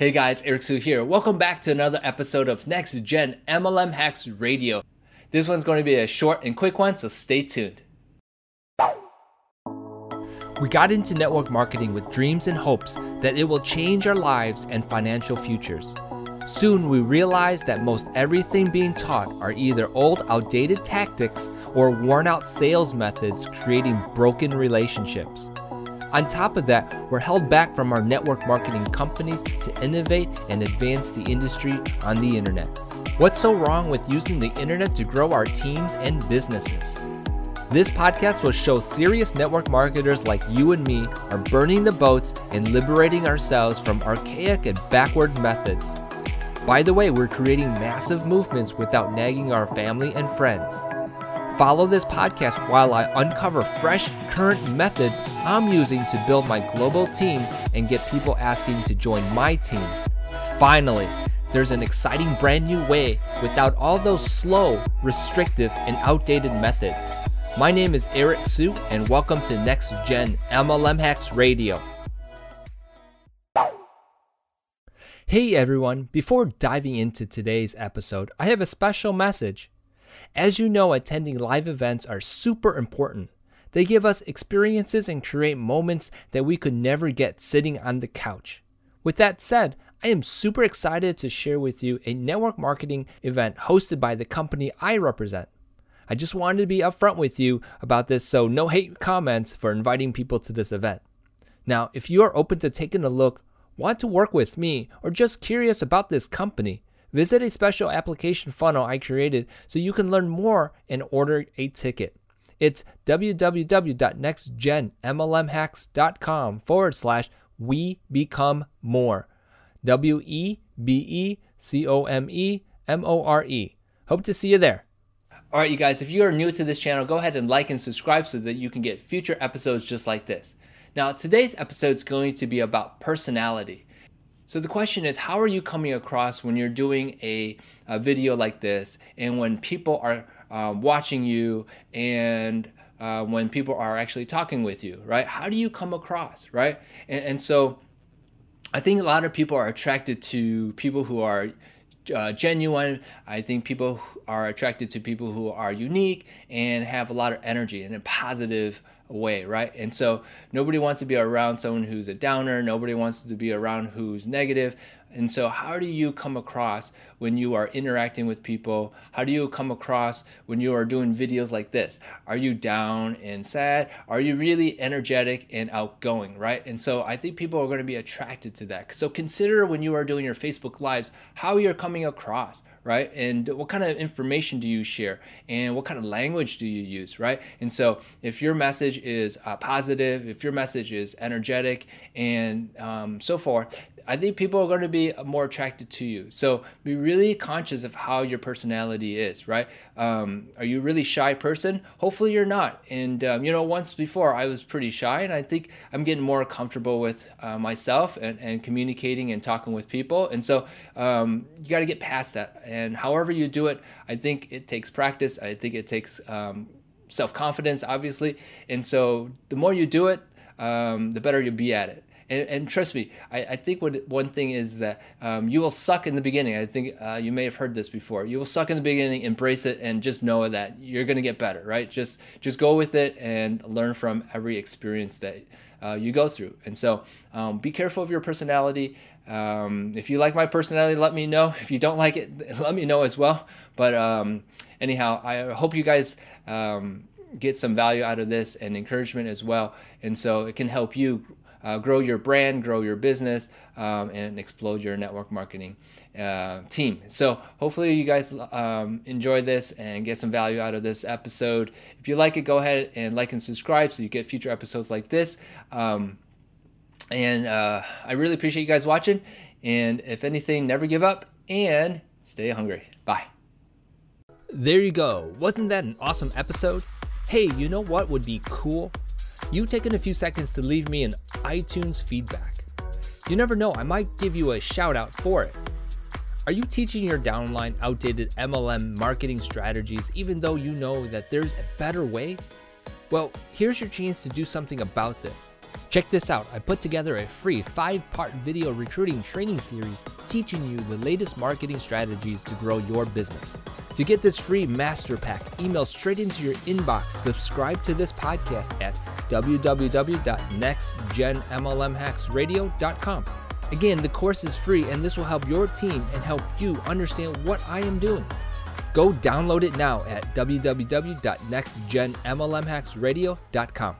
Hey guys, Eric Siu here. Welcome back to another episode of Next Gen MLM Hacks Radio. This one's going to be a short and quick one, so stay tuned. We got into network marketing with dreams and hopes that it will change our lives and financial futures. Soon we realized that most everything being taught are either old, outdated tactics or worn out sales methods creating broken relationships. On top of that, we're held back from our network marketing companies to innovate and advance the industry on the internet. What's so wrong with using the internet to grow our teams and businesses? This podcast will show serious network marketers like you and me are burning the boats and liberating ourselves from archaic and backward methods. By the way, we're creating massive movements without nagging our family and friends. Follow this podcast while I uncover fresh, current methods I'm using to build my global team and get people asking to join my team. Finally, there's an exciting brand new way without all those slow, restrictive, and outdated methods. My name is Eric Sue, and welcome to Next Gen MLM Hacks Radio. Hey everyone, before diving into today's episode, I have a special message. As you know, attending live events are super important. They give us experiences and create moments that we could never get sitting on the couch. With that said, I am super excited to share with you a network marketing event hosted by the company I represent. I just wanted to be upfront with you about this, so no hate comments for inviting people to this event. Now, if you are open to taking a look, want to work with me, or just curious about this company, visit a special application funnel I created so you can learn more and order a ticket. It's www.nextgenmlmhacks.com forward slash we become more. W E B E C O M E M O R E. Hope to see you there. All right, you guys, if you are new to this channel, go ahead and like and subscribe so that you can get future episodes just like this. Now, today's episode is going to be about personality. So the question is, how are you coming across when you're doing a, a video like this and when people are um, watching you and uh, when people are actually talking with you, right? How do you come across, right? And, and so I think a lot of people are attracted to people who are uh, genuine. I think people are attracted to people who are unique and have a lot of energy and a positive way, right? And so nobody wants to be around someone who's a downer. Nobody wants to be around who's negative. And so, how do you come across when you are interacting with people? How do you come across when you are doing videos like this? Are you down and sad? Are you really energetic and outgoing, right? And so, I think people are going to be attracted to that. So, consider when you are doing your Facebook Lives how you're coming across, right? And what kind of information do you share? And what kind of language do you use, right? And so, if your message is uh, positive, if your message is energetic, and um, so forth, I think people are going to be more attracted to you. So be really conscious of how your personality is, right? Um, are you a really shy person? Hopefully you're not. And um, you know, once before I was pretty shy, and I think I'm getting more comfortable with uh, myself and, and communicating and talking with people. And so um, you got to get past that. And however you do it, I think it takes practice. I think it takes um, self confidence, obviously. And so the more you do it, um, the better you'll be at it. And, and trust me, I, I, think what one thing is that um, you will suck in the beginning. I think uh, you may have heard this before. You will suck in the beginning, embrace it, and just know that you're going to get better, right? Just just go with it and learn from every experience that uh, you go through. And so, um, be careful of your personality. Um, if you like my personality, let me know. If you don't like it, let me know as well. But um, anyhow, I hope you guys um, get some value out of this and encouragement as well. And so it can help you uh, grow your brand, grow your business, um, and explode your network marketing uh, team. So hopefully you guys um, enjoy this and get some value out of this episode. If you like it, go ahead and like and subscribe so you get future episodes like this. Um, and uh, I really appreciate you guys watching. And if anything, never give up and stay hungry. Bye. There you go. Wasn't that an awesome episode? Hey, you know what would be cool? you taking a few seconds to leave me an iTunes feedback. You never know, I might give you a shout out for it. Are you teaching your downline outdated MLM marketing strategies even though you know that there's a better way? Well, here's your chance to do something about this. Check this out. I put together a free five part video recruiting training series teaching you the latest marketing strategies to grow your business. To get this free master pack, email straight into your inbox. Subscribe to this podcast at www.nextgenmlmhacksradio.com. Again, the course is free and this will help your team and help you understand what I am doing. Go download it now at www.nextgenmlmhacksradio.com.